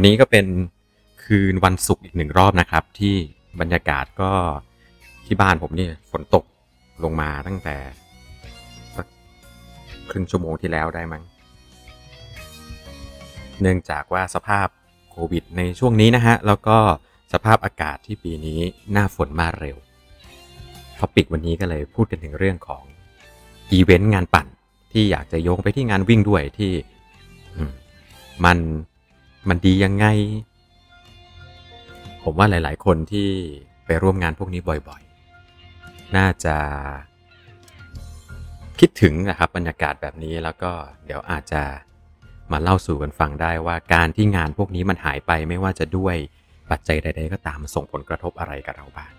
วันนี้ก็เป็นคืนวันศุกร์อีกหนึ่งรอบนะครับ ที่บรรยากาศก็ที่บ้านผมนี่ฝนตกลงมาตั้งแต่สักครึ่งชั่วโมงที่แล้วได้มั้งเนื่องจากว่าสภาพโควิดในช่วงนี้นะฮะ แล้วก็สภาพอากาศที่ปีนี้หน้าฝนมาเร็ว topic วันนี้ก็เลยพูดกันถึงเรื่องของอีเวนต์งานปั่นที่อยากจะโยงไปที่งานวิ่งด้วยที่มัน มันดียังไง ผมว่าหลาย ๆ คนที่ไปร่วมงานพวกนี้บ่อยๆ น่าจะ คิดถึงนะครับบรรยากาศแบบนี้แล้วก็เดี๋ยวอาจจะมาเล่าสู่กันฟังได้ว่าการที่งานพวกนี้มันหายไปไม่ว่าจะด้วยปัจจัยใด ๆ ก็ตามส่งผลกระทบอะไรกับเราบ้าง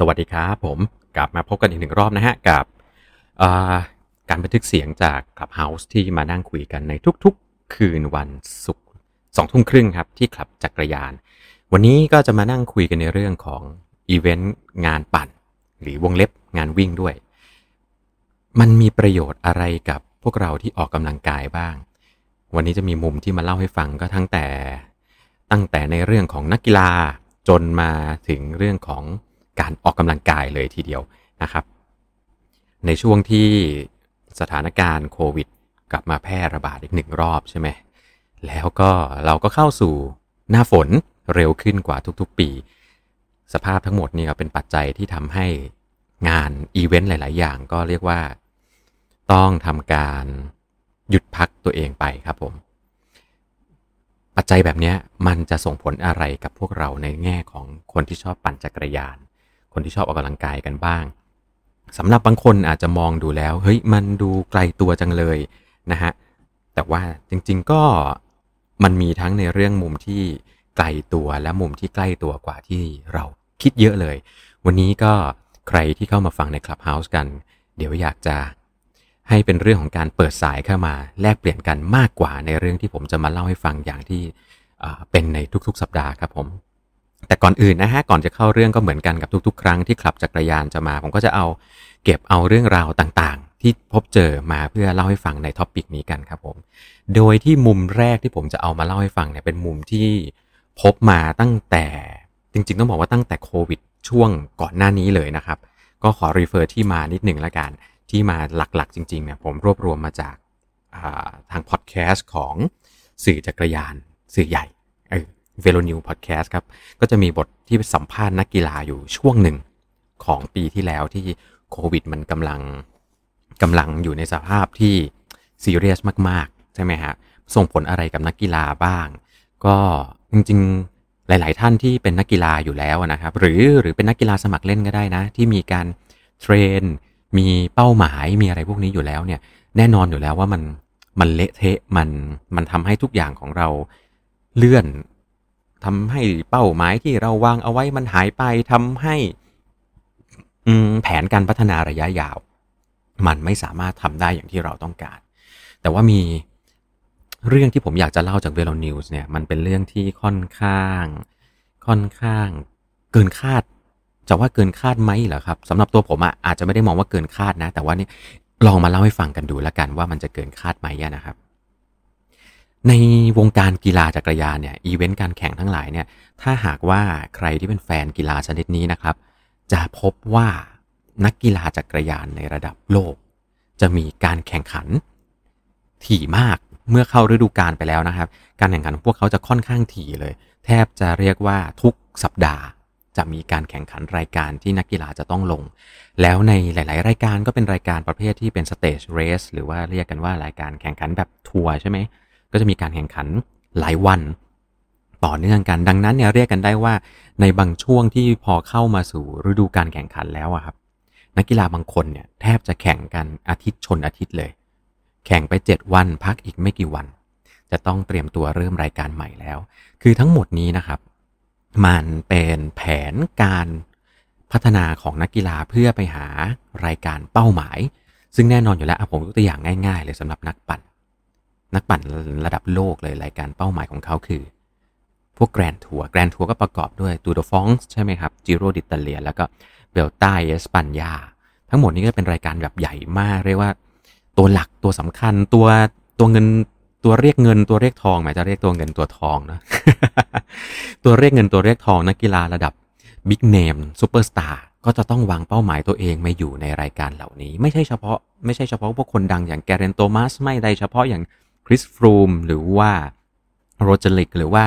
สวัสดีครับผมกลับมาพบกันอีกหนึ่งรอบนะฮะกับการบันทึกเสียงจาก Clubhouse ที่มานั่งคุยกันในทุกๆ คืนวันศุกร์สองทุ่มครึ่งครับ ที่คลับจักรยาน วันนี้ก็จะมานั่งคุยกันในเรื่องของอีเวนต์งานปั่น หรือวงเล็บงานวิ่งด้วย มันมีประโยชน์อะไรกับพวกเราที่ออกกำลังกายบ้าง วันนี้จะมีมุมที่มาเล่าให้ฟังก็ทั้งแต่ ตั้งแต่ในเรื่องของนักกีฬาจนมาถึงเรื่องของ การออกกำลังกายเลยทีเดียวนะครับ ในช่วงที่สถานการณ์โควิด กลับมาแพร่ระบาดอีกหนึ่งรอบใช่ไหมแล้วก็เราก็เข้าสู่หน้าฝนเร็วขึ้นกว่าทุกๆปี สภาพทั้งหมดนี่ก็เป็นปัจจัยที่ทำให้งานอีเวนต์หลาย ๆ อย่างก็เรียกว่าต้องทำการหยุดพักตัวเองไปครับผม ปัจจัยแบบนี้มันจะส่งผลอะไรกับพวกเราในแง่ของคนที่ชอบปั่นจักรยาน คนที่ชอบออกกำลังกายกันบ้างสำหรับบางคนอาจจะมองดูแล้ว เฮ้ยมันดูไกลตัวจังเลยนะฮะแต่ว่าจริง ๆก็มันมีทั้งในเรื่องมุมที่ไกลตัวและมุมที่ใกล้ตัวกว่าที่เราคิดเยอะเลย วันนี้ก็ใครที่เข้ามาฟังใน Clubhouse กัน เดี๋ยวอยากจะให้เป็นเรื่องของการเปิดสายเข้ามาแลกเปลี่ยนกันมากกว่าในเรื่องที่ผมจะมาเล่าให้ฟังอย่างที่เป็นในทุกๆ สัปดาห์ครับผม แต่ก่อนอื่นนะฮะก่อนจะเข้าเรื่องก็เหมือนกันกับทุกๆ ครั้งที่ขับจักรยานจะมา ผมก็จะเอาเก็บเอาเรื่องราวต่างๆ ที่พบเจอมาเพื่อเล่าให้ฟังในท็อปิกนี้กันครับผมโดยที่มุมแรกที่ผมจะเอามาเล่าให้ฟังเนี่ยเป็นมุมที่พบมาตั้งแต่จริงๆ ต้องบอกว่าตั้งแต่โควิดช่วงก่อนหน้านี้เลยนะครับ ก็ขอ refer ที่มานิดหนึ่งละกัน ที่มาหลักๆ จริงๆเนี่ยผมรวบรวมมาจากทางพอดแคสต์ของสื่อจักรยาน สื่อใหญ่ VeloNews พอดแคสต์ครับ ก็จะมีบทที่สัมภาษณ์นักกีฬาอยู่ช่วงหนึ่งของปีที่แล้วที่โควิดมันกำลังกำลังอยู่ในสภาพที่ซีเรียสมาก ๆ ใช่ไหมฮะ ส่งผลอะไรกับนักกีฬาบ้าง ก็จริง ๆ หลาย ๆ ท่านที่เป็นนักกีฬาอยู่แล้วนะครับ หรือหรือเป็นนักกีฬาสมัครเล่นก็ได้นะ ที่มีการเทรน มีเป้าหมาย มีอะไรพวกนี้อยู่แล้วเนี่ย แน่นอนอยู่แล้วว่ามันมันเละเทะ มันมันทำให้ทุกอย่างของเราเลื่อน ทำให้เป้าหมายที่เราวางเอาไว้มันหายไปทำให้แผนการพัฒนาระยะยาว มันไม่สามารถทำได้อย่างที่เราต้องการ แต่ว่ามีเรื่องที่ผมอยากจะเล่าจาก VeloNews เนี่ยมันเป็นเรื่องที่ค่อนข้าง ค่อนข้าง เกินคาดจะว่าเกินคาดไหมเหรอครับสำหรับตัวผมอะอาจจะไม่ได้มองว่าเกินคาดนะ แต่ว่านี่ลองมาเล่าให้ฟังกันดูแล้วกันว่ามันจะเกินคาดไหมนะครับ ในวงการกีฬาจักรยานเนี่ยอีเวนต์การแข่งทั้งหลายเนี่ยถ้าหากว่าใครที่เป็นแฟนกีฬาชนิดนี้นะครับ จะพบว่านักกีฬาจักรยานในระดับโลก จะมีการแข่งขัน ถี่มากเมื่อเข้าฤดูกาลไปแล้วนะครับ การแข่งขันของพวกเขาจะค่อนข้างถี่เลย แทบจะเรียกว่าทุกสัปดาห์ จะมีการแข่งขันรายการที่นักกีฬาจะต้องลง แล้วในหลาย ๆ รายการก็เป็นรายการประเภทที่เป็นสเตจเรสหรือว่าเรียกกันว่ารายการแข่งขันแบบทัวร์ใช่ไหม ก็จะมีการแข่งขันหลายวัน ต่อเนื่องกันดังนั้นเนี่ยเรียกกันได้ว่าในบางช่วงที่พอเข้ามาสู่ฤดูการแข่งขันแล้วอะครับ นักกีฬาบางคนเนี่ยแทบจะแข่งกันอาทิตย์ชนอาทิตย์เลย แข่งไป 7 วันพักอีกไม่กี่วัน จะต้องเตรียมตัวเริ่มรายการใหม่แล้ว คือทั้งหมดนี้นะครับ มันเป็นแผนการพัฒนาของนักกีฬาเพื่อไปหารายการเป้าหมาย ซึ่งแน่นอนอยู่แล้วผมยกตัวอย่างง่าย ๆ เลยสำหรับนักปั่น นักปั่นระดับโลกเลยรายการเป้าหมายของเขาคือ พวก Grand Tour Grand Tour ก็ประกอบด้วย Tour de France ใช่ไหมครับ Giro d'Italia แล้วก็ Vuelta a España ทั้งหมดนี้ก็เป็นรายการแบบใหญ่มาก เรียกว่าตัวหลักตัวสำคัญตัวตัวเงินตัวเรียกเงินตัวเรียกทองหมายจะเรียกตัวเงินตัวทองนะตัวเรียกเงินตัวเรียกทองนักกีฬาระดับ big name ซูเปอร์สตาร์ก็จะต้องวางเป้าหมายตัวเองมาอยู่ในรายการเหล่านี้ ไม่ใช่เฉพาะ ไม่ใช่เฉพาะพวกคนดังอย่างแกเรนโตมัสไม่ได้เฉพาะอย่าง คริสฟรูมหรือว่าโรเจลิกหรือว่า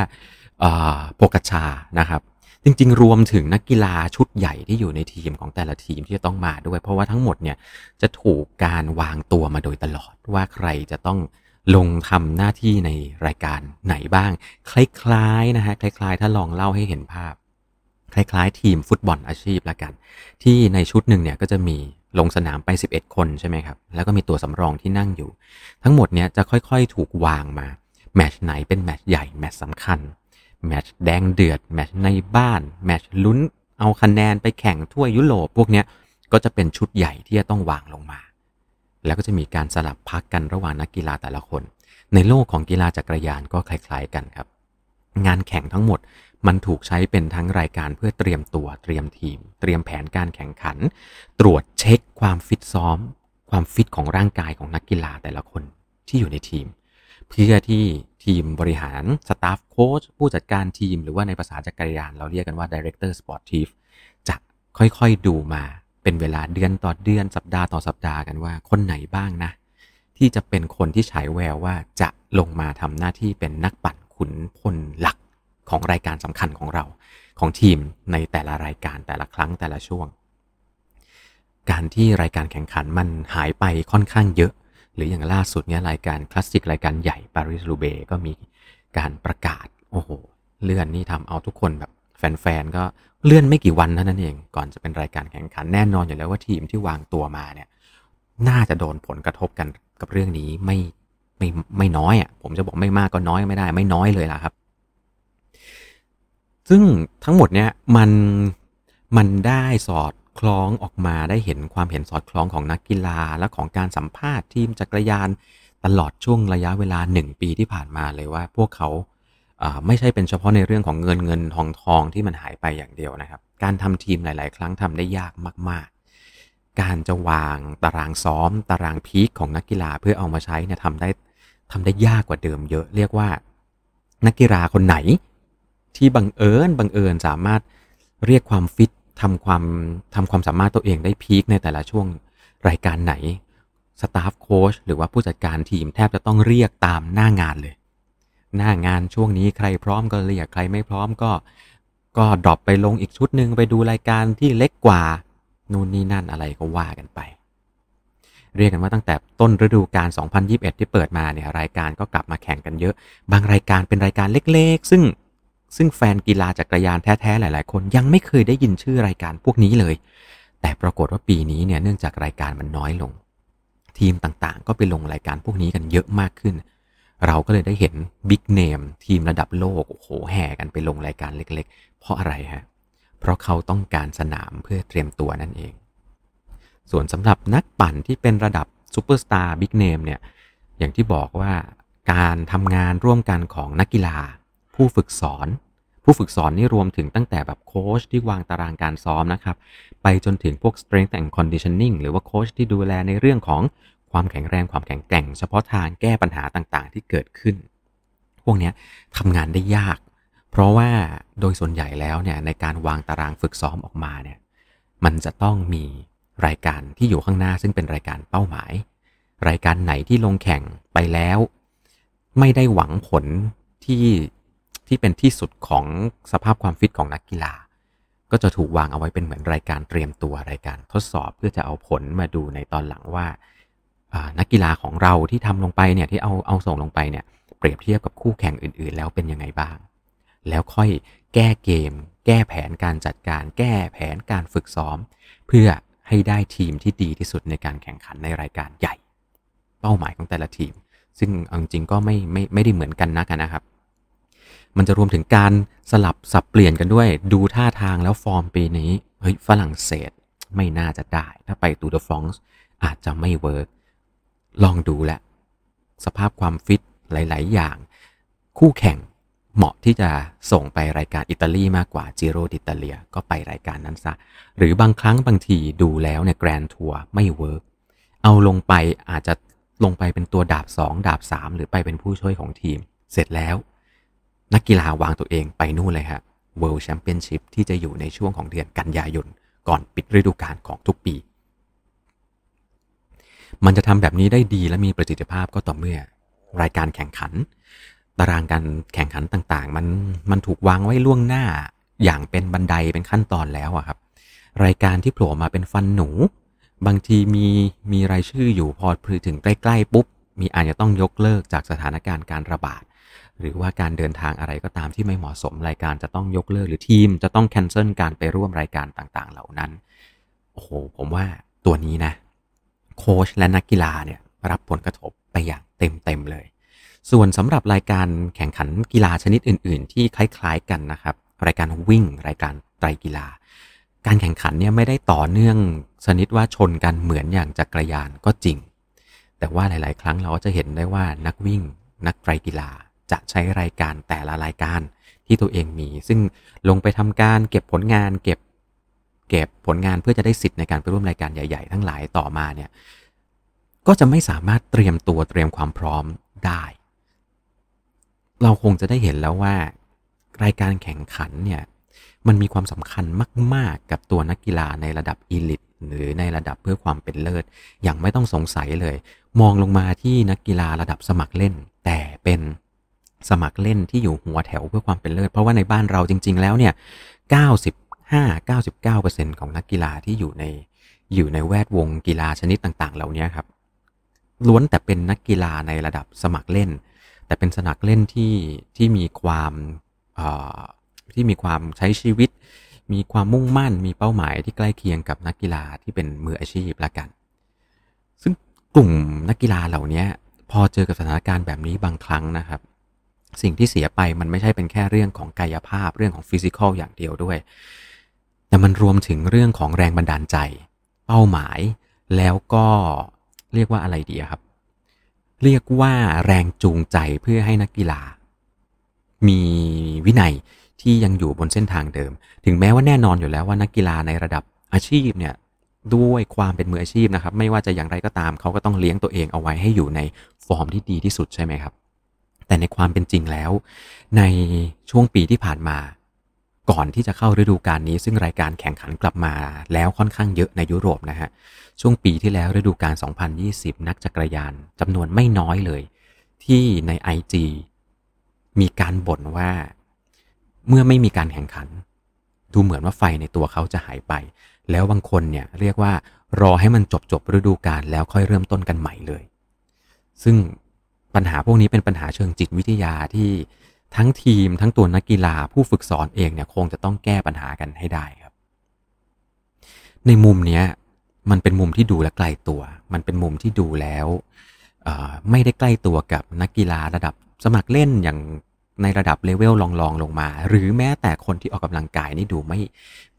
โปกชานะครับจริง ๆ รวมถึงนักกีฬาชุดใหญ่ที่อยู่ในทีมของแต่ละทีมที่จะต้องมาด้วย เพราะว่าทั้งหมดเนี่ยจะถูกการวางตัวมาโดยตลอดว่าใครจะต้องลงทำหน้าที่ในรายการไหนบ้าง คล้ายๆนะฮะคล้าย ๆ ถ้าลองเล่าให้เห็นภาพ คล้าย ๆ ทีมฟุตบอลอาชีพละกัน ที่ในชุดหนึ่งเนี่ยก็จะมี ลงสนามไป 11 คนใช่ไหมครับ แล้วก็มีตัวสำรองที่นั่งอยู่ ทั้งหมดเนี่ยจะค่อยๆ ถูกวางมา แมชไหนเป็นแมชใหญ่ แมชสำคัญ แมชแดงเดือด แมชในบ้าน แมชลุ้น เอาคะแนนไปแข่งทั่วยุโรป พวกนี้ก็จะเป็นชุดใหญ่ที่จะต้องวางลงมา แล้วก็จะมีการสลับพักกันระหว่างนักกีฬาแต่ละคน ในโลกของกีฬาจักรยานก็คล้ายๆกันครับ งานแข่งทั้งหมด มันถูกใช้เป็นทั้งรายการเพื่อเตรียมตัวเตรียมทีม เตรียมแผนการแข่งขัน ตรวจเช็คความฟิตซ้อม ความฟิตของร่างกายของนักกีฬาแต่ละคนที่อยู่ในทีม เพื่อที่ทีมบริหารสตาฟโค้ชผู้จัดการทีม หรือว่าในภาษาจักรยาน เราเรียกกันว่า Director Sportif จะค่อยๆดูมาเป็นเวลาเดือนต่อเดือนสัปดาห์ต่อสัปดาห์กันว่าคนไหนบ้างนะ ที่จะเป็นคนที่ฉายแววว่าจะลงมาทำหน้าที่เป็นนักปั่นขุนพลหลัก ของรายการสำคัญของเราของทีมในแต่ละรายการแต่ละครั้งแต่ละช่วง การที่รายการแข่งขันมันหายไปค่อนข้างเยอะ หรืออย่างล่าสุดเนี้ยรายการคลาสสิกรายการใหญ่ปารีสลูเบก็มีการประกาศโอ้โหเลื่อนนี่ทำเอาทุกคนแบบแฟนๆก็เลื่อนไม่กี่วันเท่านั้นเอง ก่อนจะเป็นรายการแข่งขันแน่นอนอยู่แล้วว่าทีมที่วางตัวมาเนี่ยน่าจะโดนผลกระทบกันกับเรื่องนี้ไม่ไม่ไม่น้อยอะผมจะบอกไม่มากก็น้อยไม่ได้ ไม่น้อยเลยล่ะครับ ซึ่งทั้งหมดเนี่ยมันมันได้สอดคล้องออกมาได้เห็นความเห็นสอดคล้องของนักกีฬาและของการสัมภาษณ์ทีมจักรยานตลอดช่วงระยะเวลา1ปีที่ผ่านมาเลยว่าพวกเขาไม่ใช่เป็นเฉพาะในเรื่องของเงินเงินทองทองที่มันหายไปอย่างเดียวนะครับ การทำทีมหลาย ๆ ครั้งทำได้ยากมาก ๆ การจะวางตารางซ้อม ตารางพีคของนักกีฬาเพื่อเอามาใช้เนี่ยทำได้ทำได้ยากกว่าเดิมเยอะ เรียกว่า นักกีฬาคนไหน ที่บังเอิญบังเอิญสามารถเรียกความฟิตทำความทำความสามารถตัวเองได้พีคในแต่ละช่วงรายการไหนสตาฟโค้ชหรือว่าผู้จัดการทีมแทบจะต้องเรียกตามหน้างานเลย หน้างานช่วงนี้ใครพร้อมก็เรียกใครไม่พร้อมก็ ก็ดรอปไปลงอีกชุดหนึ่งไปดูรายการที่เล็กกว่านู่นนี่นั่นอะไรก็ว่ากันไป เรียกกันว่าตั้งแต่ต้นฤดูกาล 2021 ที่เปิดมาเนี่ยรายการก็กลับมาแข่งกันเยอะ บางรายการเป็นรายการเล็ก ๆ ซึ่ง ซึ่งแฟนกีฬาจักรยานแท้ๆหลาย ๆ คนยังไม่เคยได้ยินชื่อรายการพวกนี้เลย แต่ปรากฏว่าปีนี้เนี่ยเนื่องจากรายการมันน้อยลง ทีมต่างๆ ก็ไปลงรายการพวกนี้กันเยอะมากขึ้น เราก็เลยได้เห็น big name ทีมระดับโลกโอ้โหแห่กันไปลงรายการเล็ก ๆ เพราะอะไรฮะเพราะเขาต้องการสนามเพื่อเตรียมตัวนั่นเอง ส่วนสำหรับนักปั่นที่เป็นระดับซูเปอร์สตาร์ big name เนี่ยอย่างที่บอกว่าการทำงานร่วมกันของนักกีฬา ผู้ฝึกสอน ผู้ฝึกสอนนี่รวมถึงตั้งแต่แบบโค้ชที่วางตารางการซ้อมนะครับ ไปจนถึงพวก strength and conditioning หรือว่าโค้ชที่ดูแลในเรื่องของความแข็งแรงความแข็งแกร่ง เฉพาะทางแก้ปัญหาต่างๆ ที่เกิดขึ้น พวกนี้ทำงานได้ยาก เพราะว่าโดยส่วนใหญ่แล้วเนี่ยในการวางตารางฝึกซ้อมออกมาเนี่ยมันจะต้องมีรายการที่อยู่ข้างหน้าซึ่งเป็นรายการเป้าหมาย รายการไหนที่ลงแข่งไปแล้ว ไม่ได้หวังผลที่ ที่เป็นที่สุดของสภาพความฟิตของนักกีฬา ก็จะถูกวางเอาไว้เป็นเหมือนรายการเตรียมตัวรายการทดสอบเพื่อจะเอาผลมาดูในตอนหลังว่านักกีฬาของเราที่ทำลงไปเนี่ยที่เอาเอาส่งลงไปเนี่ยเปรียบเทียบกับคู่แข่งอื่น ๆ แล้วเป็นยังไงบ้าง แล้วค่อยแก้เกม แก้แผนการจัดการ แก้แผนการฝึกซ้อม เพื่อให้ได้ทีมที่ดีที่สุดในการแข่งขันในรายการใหญ่ เป้าหมายของแต่ละทีม ซึ่งจริงๆก็ไม่ไม่ไม่ได้เหมือนกันนักนะครับ มันจะรวมถึงการสลับสับเปลี่ยนกันด้วย ดูท่าทางแล้วฟอร์มปีนี้ เฮ้ยฝรั่งเศสไม่น่าจะได้ ถ้าไป Tour de France อาจจะไม่ work ลองดูแหละ สภาพความฟิตหลาย ๆ อย่าง คู่แข่งเหมาะที่จะส่งไปรายการอิตาลีมากกว่า Giro d'Italia ก็ไปรายการนั้นซะ หรือบางครั้งบางทีดูแล้วเนี่ย Grand Tour ไม่ work เอาลงไปอาจจะลงไปเป็นตัวดาบ 2 ดาบ 3 หรือไปเป็นผู้ช่วยของทีม เสร็จแล้ว นักกีฬาวางตัวเองไปนู่นเลยฮะ World Championship ที่จะอยู่ในช่วงของเดือนกันยายน ก่อนปิดฤดูกาลของทุกปี มันจะทำแบบนี้ได้ดีและมีประสิทธิภาพก็ต่อเมื่อรายการแข่งขัน ตารางการแข่งขันต่างๆ มันมันถูกวางไว้ล่วงหน้าอย่างเป็นบันไดเป็นขั้นตอนแล้วอะครับ รายการที่โผล่มาเป็นฟันหนู บางทีมีมีรายชื่ออยู่พอถึงใกล้ ๆ ปุ๊บ มีอาจจะต้องยกเลิกจากสถานการณ์การระบาด หรือว่าการเดินทางอะไรก็ตามที่ไม่เหมาะสมรายการจะต้องยกเลิกหรือทีมจะต้องแคนเซิลการไปร่วมรายการต่างๆ เหล่านั้นโอ้โหผมว่าตัวนี้นะ โค้ชและนักกีฬาเนี่ยรับผลกระทบไปอย่างเต็มๆเลย ส่วนสำหรับรายการแข่งขันกีฬาชนิดอื่น ๆ ที่คล้าย ๆ กันนะครับ รายการวิ่ง รายการไตรกีฬา การแข่งขันเนี่ยไม่ได้ต่อเนื่องชนิดว่าชนกันเหมือนอย่างจักรยานก็จริง แต่ว่าหลาย ๆ ครั้งเราก็จะเห็นได้ว่านักวิ่ง นักไตรกีฬา จะใช้รายการแต่ละรายการที่ตัวเองมี ซึ่งลงไปทำการเก็บผลงานเก็บเก็บผลงานเพื่อจะได้สิทธิ์ในการไปร่วมรายการใหญ่ๆ ทั้งหลายต่อมาเนี่ยก็จะไม่สามารถเตรียมตัวเตรียมความพร้อมได้ เราคงจะได้เห็นแล้วว่า รายการแข่งขันเนี่ยมันมีความสำคัญมาก ๆ กับตัวนักกีฬาในระดับอีลิตหรือในระดับเพื่อความเป็นเลิศ อย่างไม่ต้องสงสัยเลย มองลงมาที่นักกีฬาระดับสมัครเล่น แต่เป็น สมัครเล่นที่อยู่หัวแถวเพื่อความเป็นเลิศ เพราะว่าในบ้านเราจริง ๆ แล้วเนี่ย 95-99%ของนักกีฬาที่อยู่ในอยู่ในแวดวงกีฬาชนิดต่างๆ เหล่านี้ครับ ล้วนแต่เป็นนักกีฬาในระดับสมัครเล่น แต่เป็นสมัครเล่นที่ที่มีความที่มีความใช้ชีวิต มีความมุ่งมั่น มีเป้าหมายที่ใกล้เคียงกับนักกีฬาที่เป็นมืออาชีพละกัน ซึ่งกลุ่มนักกีฬาเหล่านี้พอเจอกับสถานการณ์แบบนี้บางครั้งนะครับ สิ่งที่เสียไปมันไม่ใช่เป็นแค่เรื่องของกายภาพเรื่องของฟิสิกอลอย่างเดียวด้วย แต่มันรวมถึงเรื่องของแรงบันดาลใจ เป้าหมาย แล้วก็เรียกว่าอะไรดีครับ เรียกว่าแรงจูงใจเพื่อให้นักกีฬา มีวินัยที่ยังอยู่บนเส้นทางเดิม ถึงแม้ว่าแน่นอนอยู่แล้วว่านักกีฬาในระดับอาชีพเนี่ยด้วยความเป็นมืออาชีพนะครับ ไม่ว่าจะอย่างไรก็ตามเขาก็ต้องเลี้ยงตัวเองเอาไว้ให้อยู่ในฟอร์มที่ดีที่สุดใช่ไหมครับ แต่ในความเป็นจริงแล้ว ในช่วงปีที่ผ่านมา ก่อนที่จะเข้าฤดูกาลนี้ ซึ่งรายการแข่งขันกลับมา แล้วค่อนข้างเยอะในยุโรปนะฮะช่วงปีที่แล้วฤดูกาล 2020 นักจักรยานจำนวนไม่น้อยเลย ที่ใน IG มีการบ่นว่า เมื่อไม่มีการแข่งขัน ดูเหมือนว่าไฟในตัวเขาจะหายไป แล้วบางคนเนี่ยเรียกว่ารอให้มันจบจบฤดูกาลแล้วค่อยเริ่มต้นกันใหม่เลย ซึ่ง ปัญหาพวกนี้เป็นปัญหาเชิงจิตวิทยาที่ทั้งทีมทั้งตัวนักกีฬาผู้ฝึกสอนเองเนี่ยคงจะต้องแก้ปัญหากันให้ได้ครับ ในมุมเนี้ยมันเป็นมุมที่ดูและไกลตัว มันเป็นมุมที่ดูแล้วไม่ได้ใกล้ตัวกับนักกีฬาระดับสมัครเล่นอย่างในระดับเลเวลลองๆลงมา หรือแม้แต่คนที่ออกกำลังกายนี่ดูไม่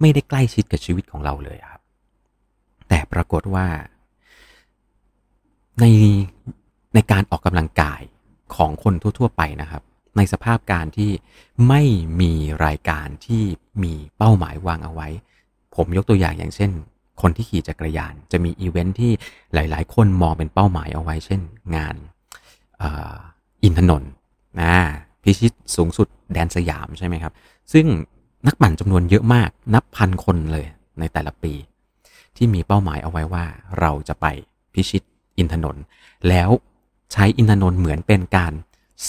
ไม่ได้ใกล้ชิดกับชีวิตของเราเลยครับ แต่ปรากฏว่า ใน ในการออกกำลังกายของคนทั่ว ๆ ไปนะครับ ในสภาพการที่ไม่มีรายการที่มีเป้าหมายวางเอาไว้ ผมยกตัวอย่างอย่างเช่น คนที่ขี่จักรยาน จะมีอีเวนท์ที่หลาย ๆ คนมองเป็นเป้าหมายเอาไว้ เช่น งานอินทนนท์นะพิชิตสูงสุดแดนสยามใช่ไหมครับ ซึ่งนักปั่นจำนวนเยอะมากนับพันคนเลยในแต่ละปี ที่มีเป้าหมายเอาไว้ว่าเราจะไปพิชิตอินทนนท์แล้ว ใช้อินทนนท์เหมือนเป็นการ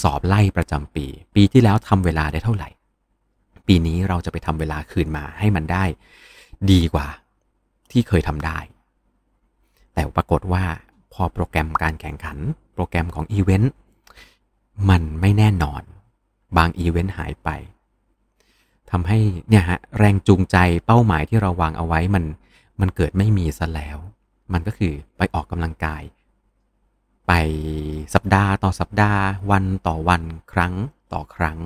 สอบไล่ประจำปี ปีที่แล้วทำเวลาได้เท่าไหร่ ปีนี้เราจะไปทำเวลาคืนมาให้มันได้ดีกว่าที่เคยทำได้ แต่ปรากฏว่าพอโปรแกรมการแข่งขัน โปรแกรมของอีเวนต์มันไม่แน่นอน บางอีเวนต์หายไปทำให้เนี่ยฮะแรงจูงใจเป้าหมายที่เราวางเอาไว้มัน มันเกิดไม่มีซะแล้ว มันก็คือไปออกกำลังกาย ไปสัปดาห์ต่อสัปดาห์ วันต่อวันครั้งต่อครั้ง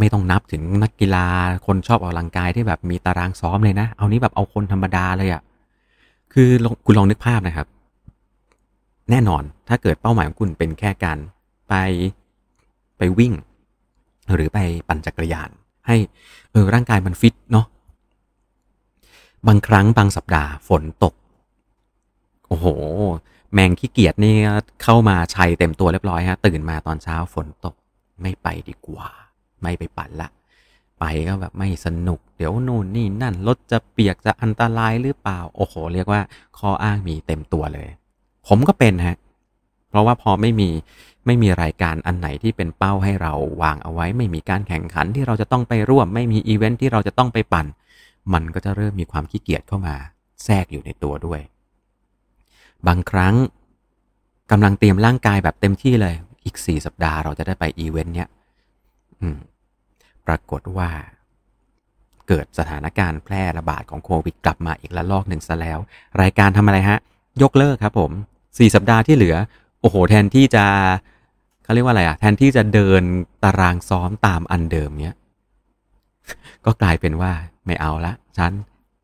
ไม่ต้องนับถึงนักกีฬาคนชอบออกกำลังกายที่แบบมีตารางซ้อมเลยนะ เอานี้แบบเอาคนธรรมดาเลยอะ่ะคือคุณลองนึกภาพนะครับ แน่นอนถ้าเกิดเป้าหมายของคุณเป็นแค่การไปไปวิ่ง หรือไปปั่นจักรยาน ให้เออร่างกายมันฟิตเนาะบางครั้งบางสัปดาห์ฝนตก โอ้โห แมงขี้เกียจนี่เข้ามาชัยเต็มตัวเรียบร้อยฮะตื่นมาตอนเช้าฝนตกไม่ไปดีกว่า ไม่ไปปั่นละ ไปก็แบบไม่สนุก เดี๋ยวนู่นนี่นั่นรถจะเปียกจะอันตรายหรือเปล่า โอ้โห เรียกว่าข้ออ้างมีเต็มตัวเลย ผมก็เป็นฮะ เพราะว่าพอไม่มีไม่มีรายการอันไหนที่เป็นเป้าให้เราวางเอาไว้ ไม่มีการแข่งขันที่เราจะต้องไปร่วม ไม่มีอีเวนท์ที่เราจะต้องไปปั่น มันก็จะเริ่มมีความขี้เกียจเข้ามา แทรกอยู่ในตัวด้วย บางครั้งกำลังเตรียมร่างกายแบบเต็มที่เลย อีกสี่สัปดาห์เราจะได้ไปอีเวนต์เนี้ยปรากฏว่า เกิดสถานการณ์แพร่ระบาดของโควิดกลับมาอีกละลอกหนึ่งซะแล้ว รายการทำอะไรฮะ ยกเลิกครับผมสี่สัปดาห์ที่เหลือ โอ้โห แทนที่จะเขาเรียกว่าอะไรอะแทนที่จะเดินตารางซ้อมตามอันเดิมเนี้ย ก็กลายเป็นว่าไม่เอาละฉัน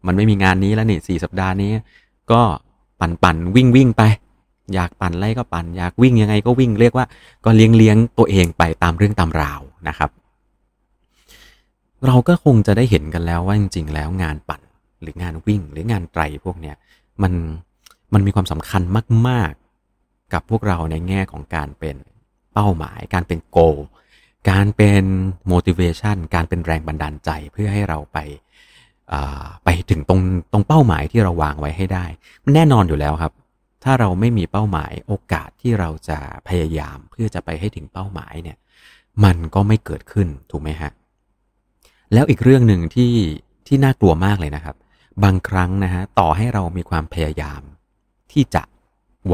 มันไม่มีงานนี้แล้วนี่สี่สัปดาห์นี้ ก็ ปั่นปั่นวิ่งวิ่งไป อยากปั่นไรก็ปั่นอยากวิ่งยังไงก็วิ่งเรียกว่าก็เลี้ยงเลี้ยงตัวเองไปตามเรื่องตามราวนะครับ เราก็คงจะได้เห็นกันแล้วว่าจริง ๆ แล้วงานปั่นหรืองานวิ่งหรืองานไตรพวกเนี้ยมันมันมีความสำคัญมาก ๆ กับพวกเราในแง่ของการเป็นเป้าหมาย การเป็นโก การเป็น motivation การเป็นแรงบันดาลใจเพื่อให้เราไป ไปถึงตรงตรงเป้าหมายที่เราวางไว้ให้ได้แน่นอนอยู่แล้วครับ ถ้าเราไม่มีเป้าหมายโอกาสที่เราจะพยายามเพื่อจะไปให้ถึงเป้าหมายเนี่ย มันก็ไม่เกิดขึ้นถูกไหมฮะแล้วอีกเรื่องหนึ่งที่ที่น่ากลัวมากเลยนะครับ บางครั้งนะฮะต่อให้เรามีความพยายาม ที่จะ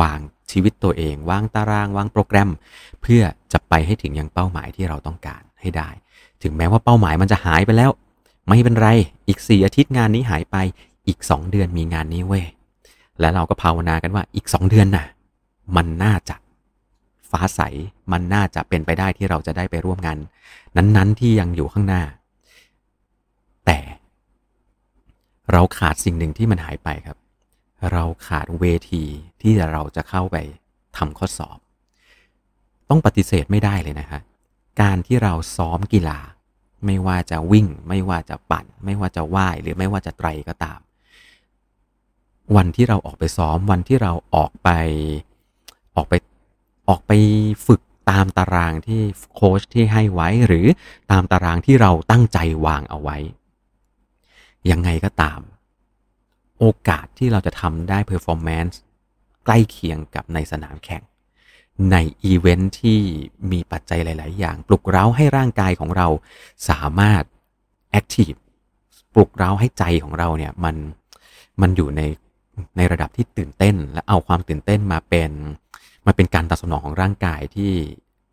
วางชีวิตตัวเอง วางตาราง วางโปรแกรม เพื่อจะไปให้ถึงยังเป้าหมายที่เราต้องการให้ได้ ถึงแม้ว่าเป้าหมายมันจะหายไปแล้ว ไม่เป็นไร อีกสี่อาทิตย์งานนี้หายไป อีกสองเดือนมีงานนี้เว้ย และเราก็ภาวนากันว่าอีกสองเดือนน่ะ มันน่าจะฟ้าใส มันน่าจะเป็นไปได้ที่เราจะได้ไปร่วมงาน นั้นๆที่ยังอยู่ข้างหน้า แต่ เราขาดสิ่งหนึ่งที่มันหายไปครับ เราขาดเวทีที่เราจะเข้าไปทำข้อสอบ ต้องปฏิเสธไม่ได้เลยนะฮะ การที่เราซ้อมกีฬา ไม่ว่าจะวิ่ง ไม่ว่าจะปั่น ไม่ว่าจะว่าย หรือไม่ว่าจะไตรก็ตาม วันที่เราออกไปซ้อม วันที่เราออกไป ออกไป ออกไปฝึกตามตารางที่โค้ชที่ให้ไว้ หรือตามตารางที่เราตั้งใจวางเอาไว้ ยังไงก็ตาม โอกาสที่เราจะทำได้ performance ใกล้เคียงกับในสนามแข่ง ในอีเวนท์ที่มีปัจจัยหลาย ๆ อย่าง ปลุกเร้าให้ร่างกายของเราสามารถ active ปลุกเร้าให้ใจของเราเนี่ยมันมันอยู่ในในระดับที่ตื่นเต้น และเอาความตื่นเต้นมาเป็นมาเป็นการตอบสนองของร่างกายที่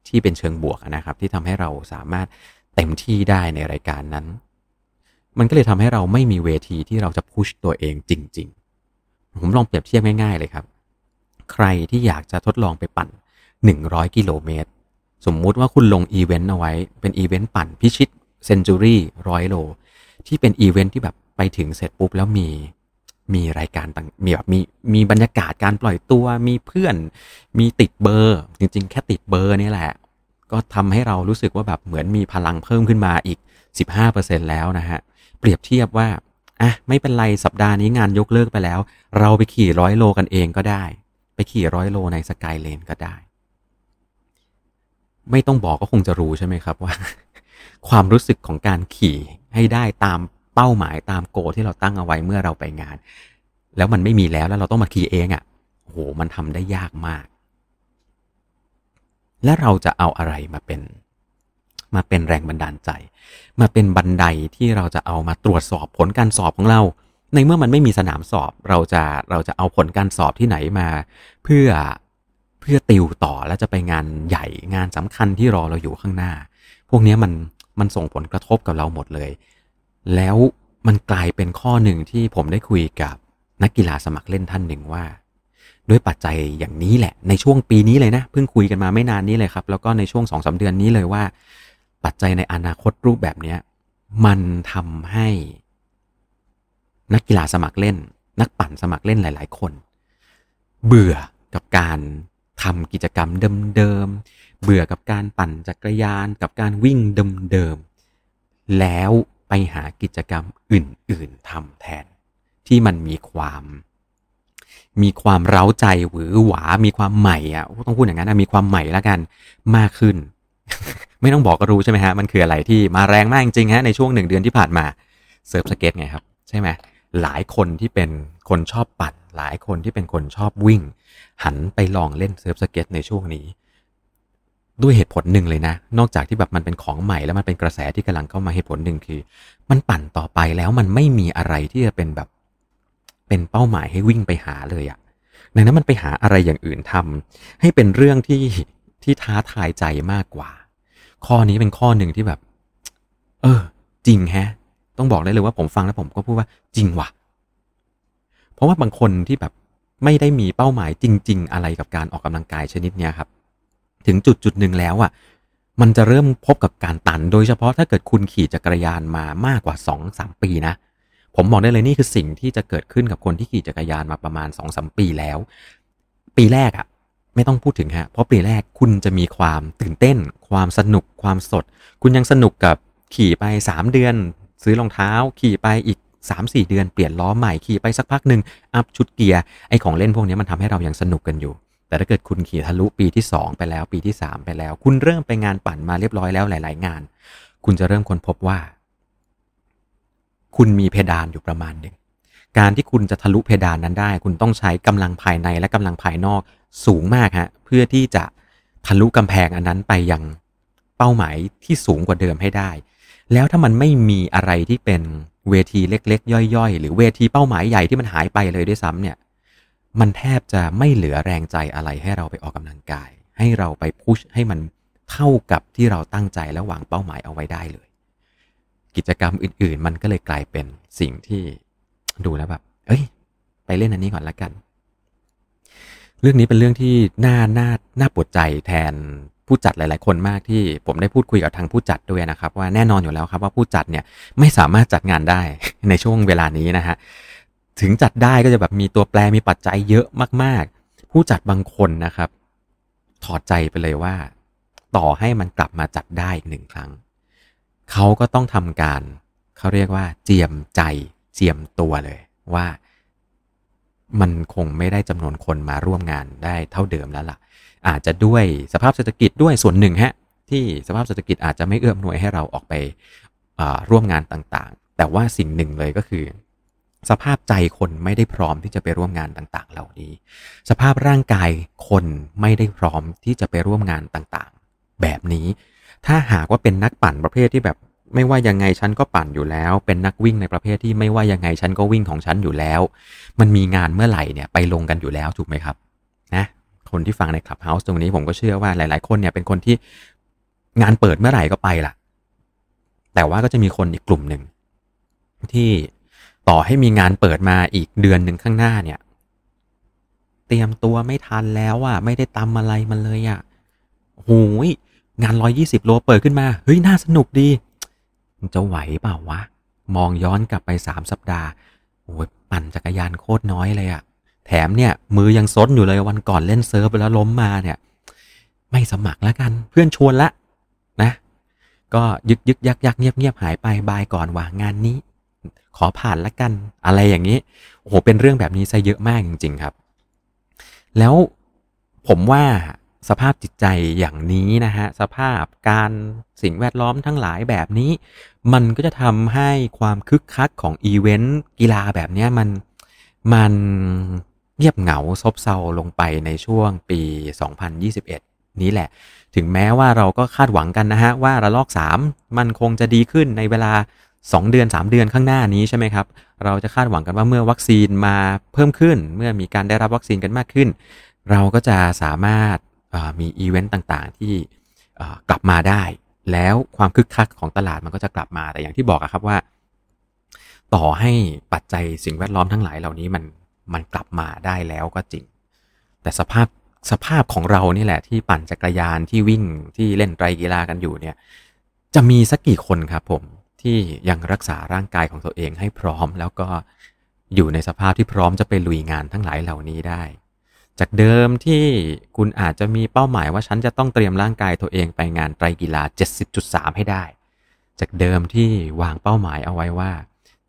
ที่เป็นเชิงบวกนะครับ ที่ทำให้เราสามารถเต็มที่ได้ในรายการนั้น มันก็เลยทำให้เราไม่มีเวทีที่เราจะ push ตัวเองจริง ๆ ผมลองเปรียบเทียบง่าย ๆ เลยครับ ใครที่อยากจะทดลองไปปั่น 100 กิโลเมตร สมมุติว่าคุณลงอีเวนต์เอาไว้ เป็นอีเวนต์ปั่นพิชิต century ร้อยโล ที่เป็นอีเวนต์ที่แบบไปถึงเสร็จปุ๊บแล้วมีมีรายการต่างมีแบบมีมีบรรยากาศการปล่อยตัวมีเพื่อน มีติดเบอร์ จริง ๆ แค่ติดเบอร์นี่แหละ ก็ทำให้เรารู้สึกว่าแบบเหมือนมีพลังเพิ่มขึ้นมาอีก 15%แล้วนะฮะ เปรียบเทียบว่าอะไม่เป็นไรสัปดาห์นี้งานยกเลิกไปแล้ว เราไปขี่ร้อยโลกันเองก็ได้ ไปขี่ร้อยโลในสกายเลนก็ได้ ไม่ต้องบอกก็คงจะรู้ใช่ไหมครับว่า ความรู้สึกของการขี่ให้ได้ตามเป้าหมายตามโกที่เราตั้งเอาไว้เมื่อเราไปงาน แล้วมันไม่มีแล้วแล้วเราต้องมาขี่เองอะ่ะโหมันทำได้ยากมาก และเราจะเอาอะไรมาเป็น มาเป็นแรงบันดาลใจ มาเป็นบันไดที่เราจะเอามาตรวจสอบผลการสอบของเรา ในเมื่อมันไม่มีสนามสอบ เราจะเราจะเอาผลการสอบที่ไหนมา เพื่อ พื่อติวต่อแล้วจะไปงานใหญ่งานสำคัญที่รอเราอยู่ข้างหน้า พวกนี้มันมันส่งผลกระทบกับเราหมดเลย แล้วมันกลายเป็นข้อหนึ่งที่ผมได้คุยกับนักกีฬาสมัครเล่นท่านหนึ่งว่า ด้วยปัจจัยอย่างนี้แหละ ในช่วงปีนี้เลยนะเพิ่งคุยกันมาไม่นานนี้เลยครับ แล้วก็ในช่วงสองสาเดือนนี้เลยว่า ปัจจัยในอนาคตรูปแบบเนี้ยมันทำให้ นักกีฬาสมัครเล่น นักปั่นสมัครเล่นหลาย ๆ คน เบื่อกับการ ทำกิจกรรมเดิมๆ เบื่อกับการปั่นจักรยานกับการวิ่งเดิมๆ แล้วไปหากิจกรรมอื่นๆทำแทน ที่มันมีความ มีความเร้าใจหรือหวา มีความใหม่อะต้องพูดอย่างนั้นนะมีความใหม่แล้วกันมากขึ้น ไม่ต้องบอกก็รู้ใช่ไหมฮะ มันคืออะไรที่มาแรงมากจริงฮะในช่วงหนึ่งเดือนที่ผ่านมา surf skate ไงครับ ใช่ไหมหลายคนที่เป็นคนชอบปั่น หลายคนที่เป็นคนชอบวิ่ง หันไปลองเล่น surf skate ในช่วงนี้ ด้วยเหตุผลหนึ่งเลยนะ นอกจากที่แบบมันเป็นของใหม่แล้วมันเป็นกระแสที่กำลังเข้ามาเหตุผลหนึ่งคือ มันปั่นต่อไปแล้วมันไม่มีอะไรที่จะเป็นแบบเป็นเป้าหมายให้วิ่งไปหาเลยอะดังนั้นมันไปหาอะไรอย่างอื่นทำให้เป็นเรื่องที่ที่ท้าทายใจมากกว่า ข้อนี้เป็นข้อหนึ่งที่แบบ เออ จริงแฮะ ต้องบอกได้เลยว่าผมฟังแล้วผมก็พูดว่าจริงว่ะ เพราะว่าบางคนที่แบบไม่ได้มีเป้าหมายจริง ๆ อะไรกับการออกกำลังกายชนิดเนี้ยครับ ถึงจุดจุดหนึ่งแล้วอะมันจะเริ่มพบกับการตัน โดยเฉพาะถ้าเกิดคุณขี่จักรยานมามากกว่า2อสปีนะ ผมบอกได้เลยนี่คือสิ่งที่จะเกิดขึ้นกับคนที่ขี่จักรยานมาประมาณ2อสปีแล้ว ปีแรกอะไม่ต้องพูดถึงฮะ เพราะปีแรกคุณจะมีความตื่นเต้น ความสนุก ความสด คุณยังสนุกกับขี่ไป 3 เดือน ซื้อรองเท้า ขี่ไปอีก 3-4 เดือนเปลี่ยนล้อใหม่ขี่ไปสักพักหนึ่งอัพชุดเกียร์ไอของเล่นพวกนี้มันทำให้เรายังสนุกกันอยู่ แต่ถ้าเกิดคุณขี่ทะลุปีที่ 2 ไปแล้วปีที่ 3 ไปแล้ว คุณเริ่มไปงานปั่นมาเรียบร้อยแล้วหลาย ๆ งาน คุณจะเริ่มค้นพบว่า คุณมีเพดานอยู่ประมาณหนึ่งการที่คุณจะทะลุเพดานนั้นได้ คุณต้องใช้กำลังภายในและกำลังภายนอกสูงมากฮะเพื่อที่จะทะลุกำแพงอันนั้นไปยังเป้าหมายที่สูงกว่าเดิมให้ได้ แล้วถ้ามันไม่มีอะไรที่เป็น เวทีเล็ก ๆ ย่อยๆ หรือเวทีเป้าหมายใหญ่ที่มันหายไปเลยด้วยซ้ำเนี่ย มันแทบจะไม่เหลือแรงใจอะไรให้เราไปออกกำลังกาย ให้เราไปพุชให้มันเท่ากับที่เราตั้งใจและวางเป้าหมายเอาไว้ได้เลย กิจกรรมอื่น ๆ มันก็เลยกลายเป็นสิ่งที่ดูแล้วแบบ เอ้ย ไปเล่นอันนี้ก่อนละกัน เรื่องนี้เป็นเรื่องที่น่าน่าน่าปวดใจแทน ผู้จัดหลาย ๆ คนมากที่ผมได้พูดคุยกับทางผู้จัดด้วยนะครับ ว่าแน่นอนอยู่แล้วครับว่าผู้จัดเนี่ยไม่สามารถจัดงานได้ในช่วงเวลานี้นะฮะถึงจัดได้ก็จะแบบมีตัวแปรมีปัจจัยเยอะมาก ๆ ผู้จัดบางคนนะครับ ถอดใจไปเลยว่า ต่อให้มันกลับมาจัดได้อีกหนึ่งครั้งเขาก็ต้องทำการเขาเรียกว่า เจียมใจเจียมตัวเลยว่ามันคงไม่ได้จำนวนคนมาร่วมงานได้เท่าเดิมแล้วล่ะ อาจจะด้วยสภาพเศรษฐกิจด้วยส่วนหนึ่งฮะที่สภาพเศรษฐกิจอาจจะไม่เอื้อมหนวยให้เราออกไปร่วมงานต่างๆ แต่ว่าสิ่งหนึ่งเลยก็คือ สภาพใจคนไม่ได้พร้อมที่จะไปร่วมงานต่างๆ เหล่านี้ สภาพร่างกายคนไม่ได้พร้อมที่จะไปร่วมงานต่างๆ แบบนี้ ถ้าหากว่าเป็นนักปั่นประเภทที่แบบไม่ว่ายังไงฉันก็ปั่นอยู่แล้ว เป็นนักวิ่งในประเภทที่ไม่ว่ายังไงฉันก็วิ่งของฉันอยู่แล้ว มันมีงานเมื่อไหร่เนี่ยไปลงกันอยู่แล้วถูกไหมครับนะ คนที่ฟังในคลับเฮาส์ตรงนี้ผมก็เชื่อว่าหลาย ๆ คนเนี่ยเป็นคนที่งานเปิดเมื่อไหร่ก็ไปล่ะ แต่ว่าก็จะมีคนอีกกลุ่มหนึ่งที่ต่อให้มีงานเปิดมาอีกเดือนหนึ่งข้างหน้าเนี่ย เตรียมตัวไม่ทันแล้วอะไม่ได้ตำอะไรมันเลยอะโหยงานร้อยี่สิบโลเปิดขึ้นมาเฮ้ยน่าสนุกดีจะไหวเปล่าวะ มองย้อนกลับไปสามสัปดาห์โอ้ยปั่นจักรยานโคตรน้อยเลยอะ แถมเนี่ยมือยังซดอยู่เลยวันก่อนเล่นเซิร์ฟไปแล้วล้มมาเนี่ย ไม่สมัครแล้วกัน เพื่อนชวนละนะ ก็ยึกยึกยักยักเงียบเงียบหายไปบายก่อนว่างานนี้ ขอผ่านละกันอะไรอย่างนี้โอ้โหเป็นเรื่องแบบนี้ซะเยอะมากจริง ๆครับ แล้วผมว่าสภาพจิตใจอย่างนี้นะฮะสภาพการสิ่งแวดล้อมทั้งหลายแบบนี้ มันก็จะทำให้ความคึกคักของอีเวนต์กีฬาแบบนี้มันมัน เงียบเหงาซบเซาลงไปในช่วงปี 2021 นี้แหละ ถึงแม้ว่าเราก็คาดหวังกันนะฮะ ว่าระลอก 3 มันคงจะดีขึ้นในเวลา 2 เดือน 3 เดือนข้างหน้านี้ใช่ไหมครับ เราจะคาดหวังกันว่าเมื่อวัคซีนมาเพิ่มขึ้น เมื่อมีการได้รับวัคซีนกันมากขึ้น เราก็จะสามารถมีอีเวนต์ต่างๆ ที่กลับมาได้ แล้วความคึกคักของตลาดมันก็จะกลับมาแต่อย่างที่บอกครับว่า ต่อให้ปัจจัยสิ่งแวดล้อมทั้งหลายเหล่านี้มัน มันกลับมาได้แล้วก็จริง แต่สภาพสภาพของเรานี่แหละที่ปั่นจักรยานที่วิ่งที่เล่นไตรกีฬากันอยู่เนี่ย จะมีสักกี่คนครับผมที่ยังรักษาร่างกายของตัวเองให้พร้อม แล้วก็อยู่ในสภาพที่พร้อมจะไปลุยงานทั้งหลายเหล่านี้ได้ จากเดิมที่คุณอาจจะมีเป้าหมายว่าฉันจะต้องเตรียมร่างกายตัวเองไปงานไตรกีฬา 70.3 ให้ได้ จากเดิมที่วางเป้าหมายเอาไว้ว่า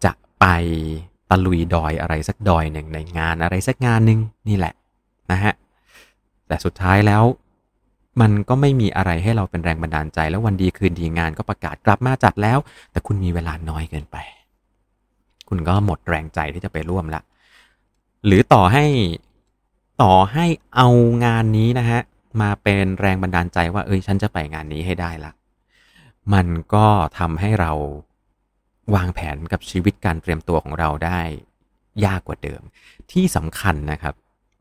จะไป ตะลุยดอยอะไรสักดอยหนึ่งในงานอะไรสักงานหนึ่งนี่แหละนะฮะแต่สุดท้ายแล้วมันก็ไม่มีอะไรให้เราเป็นแรงบันดาลใจแล้ววันดีคืนดีงานก็ประกาศกลับมาจัดแล้ว แต่คุณมีเวลาน้อยเกินไป คุณก็หมดแรงใจที่จะไปร่วมละ หรือต่อให้ต่อให้เอางานนี้นะฮะมาเป็นแรงบันดาลใจว่าเอ้ยฉันจะไปงานนี้ให้ได้ละ มันก็ทำให้เรา วางแผนกับชีวิตการเตรียมตัวของเราได้ยากกว่าเดิม ที่สำคัญนะครับ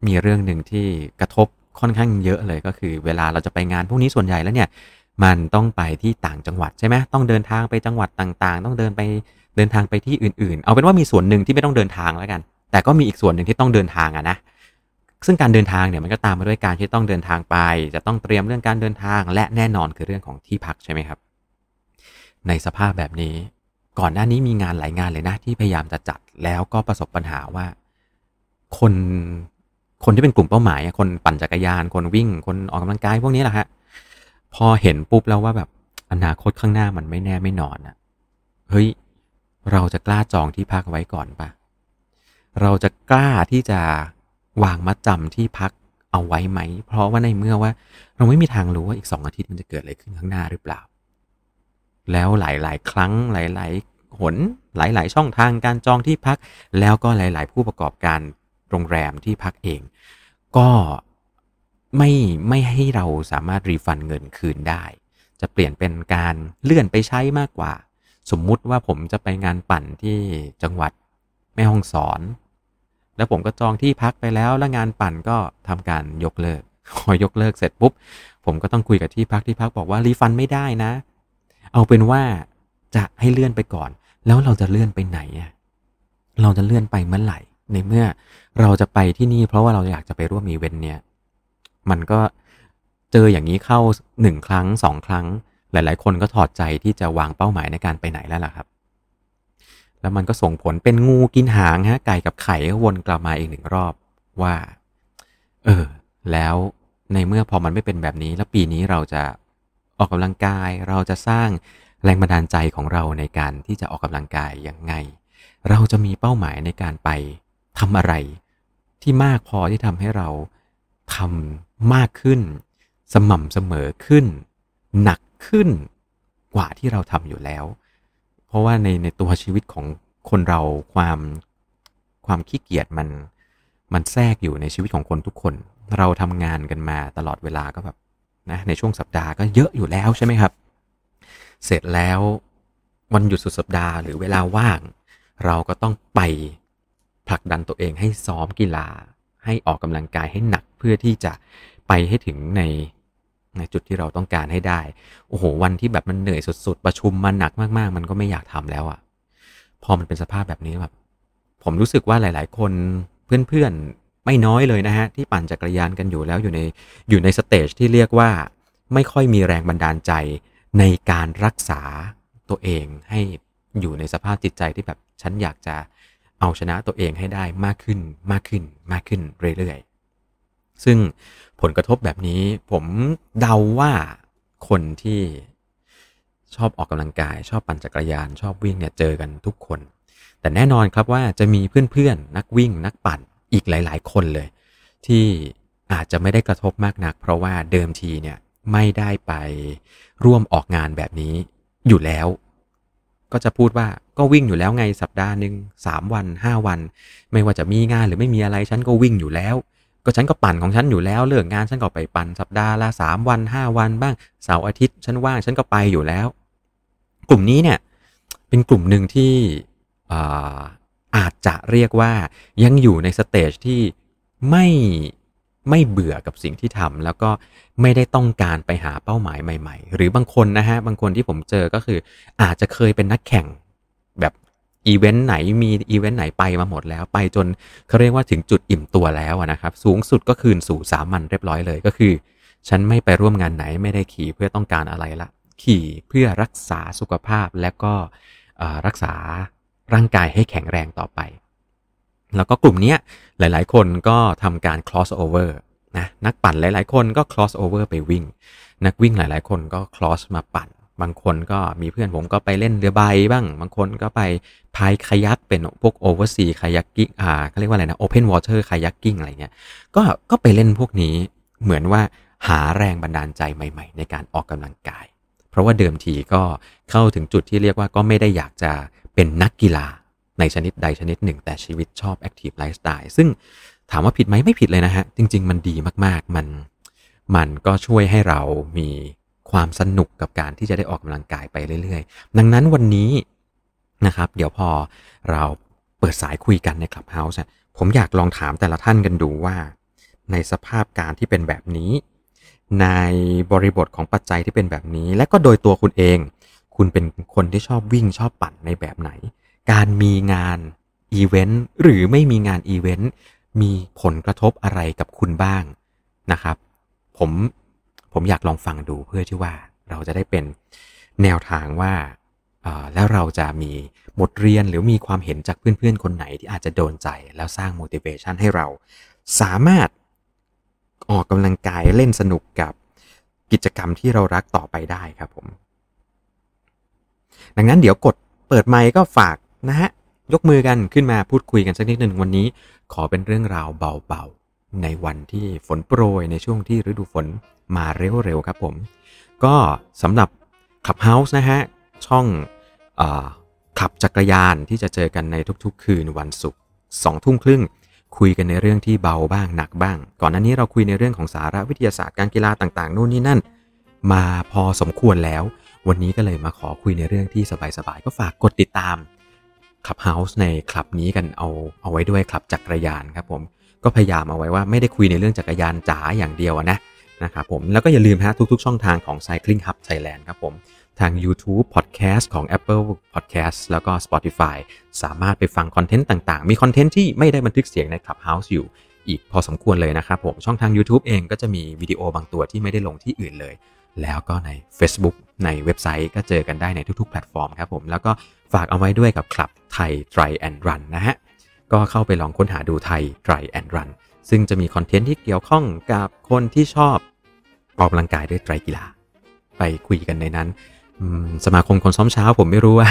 มีเรื่องหนึ่งที่กระทบค่อนข้างเยอะเลยก็คือ เวลาเราจะไปงานพวกนี้ส่วนใหญ่แล้วเนี่ยมันต้องไปที่ต่างจังหวัดใช่ไหมต้องเดินทางไปจังหวัดต่างๆ ต้องเดินไปเดินทางไปที่อื่น ๆ เอาเป็นว่ามีส่วนหนึ่งที่ไม่ต้องเดินทางแล้วกัน แต่ก็มีอีกส่วนหนึ่งที่ต้องเดินทางอะนะซึ่งการเดินทางเนี่ยมันก็ตามมาด้วยการที่ต้องเดินทางไป จะต้องเตรียมเรื่องการเดินทางและแน่นอนคือเรื่องของที่พักใช่ไหมครับ ในสภาพแบบนี้ ก่อนหน้านี้มีงานหลายงานเลยนะ ที่พยายามจะจัดแล้วก็ประสบปัญหาว่า คนคนที่เป็นกลุ่มเป้าหมายคนปั่นจักรยาน คนวิ่ง คนออกกำลังกายพวกนี้แหละฮะพอเห็นปุ๊บแล้วว่าแบบอนาคตข้างหน้ามันไม่แน่ไม่นอนอะเฮ้ย เราจะกล้าจองที่พักไว้ก่อนปะเราจะกล้าที่จะวางมัดจำที่พักเอาไว้ไหม เพราะว่าในเมื่อว่า เราไม่มีทางรู้ว่าอีกสองอาทิตย์มันจะเกิดอะไรขึ้นข้างหน้าหรือเปล่า แล้วหลาย ๆ ครั้งหลาย ๆ หนหลาย ๆ ช่องทางการจองที่พัก แล้วก็หลาย ๆ ผู้ประกอบการโรงแรมที่พักเอง ก็ไม่ไม่ให้เราสามารถรีฟันเงินคืนได้ จะเปลี่ยนเป็นการเลื่อนไปใช้มากกว่า สมมุติว่าผมจะไปงานปั่นที่จังหวัดแม่ฮ่องสอน แล้วผมก็จองที่พักไปแล้วแล้วงานปั่นก็ทำการยกเลิกพอยกเลิกเสร็จปุ๊บผมก็ต้องคุยกับที่พักที่พักบอกว่ารีฟันไม่ได้นะ เอาเป็นว่าจะให้เลื่อนไปก่อน แล้วเราจะเลื่อนไปไหนอะเราจะเลื่อนไปเมื่อไหร่ ในเมื่อเราจะไปที่นี่ เพราะว่าเราอยากจะไปร่วมอีเวนต์เนี่ย มันก็เจออย่างนี้เข้าหนึ่งครั้งสองครั้ง หลาย ๆ คนก็ถอดใจที่จะวางเป้าหมายในการไปไหนแล้วล่ะครับ แล้วมันก็ส่งผลเป็นงูกินหางฮะไก่กับไข่ก็วนกลับมาอีกหนึ่งรอบว่า เออ แล้วในเมื่อพอมันไม่เป็นแบบนี้ แล้วปีนี้เราจะ ออกกำลังกาย เราจะสร้างแรงบันดาลใจของเราในการที่จะออกกำลังกายยังไง เราจะมีเป้าหมายในการไปทำอะไร ที่มากพอที่ทำให้เราทำมากขึ้น สม่ำเสมอขึ้น หนักขึ้นกว่าที่เราทำอยู่แล้ว เพราะว่าในในตัวชีวิตของคนเราความความขี้เกียจมันมันแทรกอยู่ในชีวิตของคนทุกคน เราทำงานกันมาตลอดเวลาก็แบบ นะในช่วงสัปดาห์ก็เยอะอยู่แล้วใช่ไหมครับ เสร็จแล้ววันหยุดสุดสัปดาห์หรือเวลาว่าง เราก็ต้องไปผลักดันตัวเองให้ซ้อมกีฬา ให้ออกกำลังกายให้หนักเพื่อที่จะไปให้ถึงในในจุดที่เราต้องการให้ได้ โอ้โห วันที่แบบมันเหนื่อยสุด ๆ ประชุมมันหนักมากๆ มันก็ไม่อยากทำแล้วอะ่ะ พอมันเป็นสภาพแบบนี้แบบ ผมรู้สึกว่าหลาย ๆ คนเพื่อนๆ ไม่น้อยเลยนะฮะที่ปั่นจักรยานกันอยู่แล้วอยู่ในอยู่ในสเตจที่เรียกว่าไม่ค่อยมีแรงบันดาลใจในการรักษาตัวเองให้อยู่ในสภาพจิตใจที่แบบฉันอยากจะเอาชนะตัวเองให้ได้มากขึ้นมากขึ้นมากขึ้นเรื่อยๆ ซึ่งผลกระทบแบบนี้ผมเดาว่าคนที่ชอบออกกำลังกาย ชอบปั่นจักรยาน ชอบวิ่งเนี่ยเจอกันทุกคน แต่แน่นอนครับว่าจะมีเพื่อนๆ นักวิ่งนักปั่น อีกหลาย ๆ คนเลย ที่อาจจะไม่ได้กระทบมากนัก เพราะว่าเดิมทีเนี่ยไม่ได้ไปร่วมออกงานแบบนี้อยู่แล้ว ก็จะพูดว่าก็วิ่งอยู่แล้วไงสัปดาห์หนึ่งสามวันห้าวัน ไม่ว่าจะมีงานหรือไม่มีอะไรฉันก็วิ่งอยู่แล้ว ก็ฉันก็ปั่นของฉันอยู่แล้วเลิกงานฉันก็ไปปั่นสัปดาห์ละสามวันห้าวันบ้างเสาร์อาทิตย์ฉันว่างฉันก็ไปอยู่แล้ว กลุ่มนี้เนี่ยเป็นกลุ่มหนึ่งที่ อาจจะเรียกว่ายังอยู่ใน stage ที่ไม่ไม่เบื่อกับสิ่งที่ทำแล้วก็ไม่ได้ต้องการไปหาเป้าหมายใหม่ ๆ หรือบางคนนะฮะบางคนที่ผมเจอก็คืออาจจะเคยเป็นนักแข่งแบบอีเวนต์ไหนมีอีเวนต์ไหนไปมาหมดแล้วไปจนเขาเรียกว่าถึงจุดอิ่มตัวแล้วนะครับ สูงสุดก็คืนสู่สามัญเรียบร้อยเลยก็คือ ฉันไม่ไปร่วมงานไหนไม่ได้ขี่เพื่อต้องการอะไรละ ขี่เพื่อรักษาสุขภาพและก็รักษา ร่างกายให้แข็งแรงต่อไป แล้วก็กลุ่มนี้หลาย ๆ คนก็ทำการ cross over นะนักปั่นหลาย ๆ คนก็ cross over ไปวิ่ง นักวิ่งหลาย ๆ คนก็ cross มาปั่น บางคนก็มีเพื่อนผมก็ไปเล่นเรือใบบ้าง บางคนก็ไปพายคายักเป็นพวก oversea คายักกิ้งอ่าเขาเรียกว่าอะไรนะ open water คายักกิ้งอะไรเงี้ย ก็ก็ไปเล่นพวกนี้เหมือนว่าหาแรงบันดาลใจใหม่ ๆ ในการออกกำลังกาย เพราะว่าเดิมทีก็เข้าถึงจุดที่เรียกว่าก็ไม่ได้อยากจะ เป็นนักกีฬาในชนิดใดชนิดหนึ่ง แต่ชีวิตชอบ active lifestyle ซึ่งถามว่าผิดไหมไม่ผิดเลยนะฮะ จริง ๆ มันดีมากๆ มันมันก็ช่วยให้เรามีความสนุกกับการที่จะได้ออกกำลังกายไปเรื่อยๆ ดังนั้นวันนี้นะครับ เดี๋ยวพอเราเปิดสายคุยกันใน Clubhouse ผมอยากลองถามแต่ละท่านกันดูว่า ในสภาพการที่เป็นแบบนี้ ในบริบทของปัจจัยที่เป็นแบบนี้ และก็โดยตัวคุณเอง คุณเป็นคนที่ชอบวิ่งชอบปั่นในแบบไหน การมีงานอีเวนต์หรือไม่มีงานอีเวนต์มีผลกระทบอะไรกับคุณบ้างนะครับ ผมผมอยากลองฟังดูเพื่อที่ว่าเราจะได้เป็นแนวทางว่าแล้วเราจะมีบทเรียนหรือมีความเห็นจากเพื่อนๆ คนไหนที่อาจจะโดนใจแล้วสร้าง motivation ให้เรา สามารถออกกำลังกายเล่นสนุกกับกิจกรรมที่เรารักต่อไปได้ครับผม ดังนั้นเดี๋ยวกดเปิดไมค์ก็ฝากนะฮะ ยกมือกันขึ้นมาพูดคุยกันสักนิดหนึ่งวันนี้ ขอเป็นเรื่องราวเบาๆ ในวันที่ฝนโปรยในช่วงที่ฤดูฝนมาเร็วๆครับผม ก็สำหรับขับเฮาส์นะฮะ ช่องอขับจักรยานที่จะเจอกันในทุกๆ คืนวันศุกร์สองทุ่มครึ่งคุยกันในเรื่องที่เบาบ้างหนักบ้าง ก่อนหน้านี้เราคุยในเรื่องของสาระวิทยาศาสตร์การกีฬาต่างๆ นู่นนี่นั่น มาพอสมควรแล้ว วันนี้ก็เลยมาขอคุยในเรื่องที่สบายๆ ก็ฝากกดติดตามคลับเฮาส์ในคลับนี้กันเอาเอาไว้ด้วยคลับจักรยานครับผมก็พยายามเอาไว้ว่าไม่ได้คุยในเรื่องจักรยานจ๋าอย่างเดียวนะนะครับผมแล้วก็อย่าลืมฮะทุกๆ ช่องทางของ Cycling Hub Thailand ครับผมทาง YouTube Podcast ของ Apple Podcast แล้วก็ Spotify สามารถไปฟัง content ต่างๆ มี content ที่ไม่ได้บันทึกเสียงใน Clubhouse อยู่อีกพอสมควรเลยนะครับผมช่องทาง YouTube เองก็จะมีวิดีโอบางตัวที่ไม่ได้ลงที่อื่นเลย แล้วก็ใน Facebook ในเว็บไซต์ก็เจอกันได้ในทุกๆ แพลตฟอร์มครับผมแล้วก็ฝากเอาไว้ด้วยกับคลับไทย Try and Run นะฮะก็เข้าไปลองค้นหาดูไทย Tri and Run ซึ่งจะมีคอนเทนต์ที่เกี่ยวข้องกับคนที่ชอบออกกำลังกายด้วยไตรกีฬา ไปคุยกันในนั้น สมาคมคนซ้อมเช้าผมไม่รู้ว่า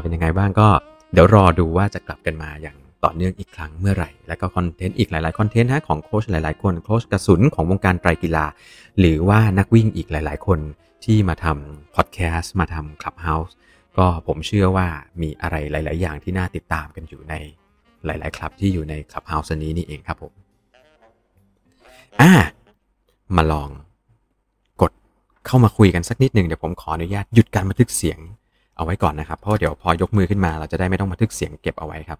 เป็นยังไงบ้างก็เดี๋ยวรอดูว่าจะกลับกันมาอย่าง ต่อเนื่องอีกครั้งเมื่อไหร่ แล้วก็คอนเทนต์อีกหลายๆคอนเทนต์ฮะของโค้ชหลายๆ คนโค้ชกระสุนของวงการไตรกีฬา หรือว่านักวิ่งอีกหลาย ๆ คนที่มาทำพอดแคสต์มาทำคลับเฮาส์ก็ผมเชื่อว่ามีอะไรหลาย ๆ อย่างที่น่าติดตามกันอยู่ในหลาย ๆ คลับที่อยู่ในคลับเฮาส์นี้นี่เองครับผมอ่ามาลองกดเข้ามาคุยกันสักนิดหนึ่งเดี๋ยวผมขออนุญาตหยุดการบันทึกเสียงเอาไว้ก่อนนะครับ เพราะเดี๋ยวพอยกมือขึ้นมาเราจะได้ไม่ต้องบันทึกเสียงเก็บเอาไว้ครับ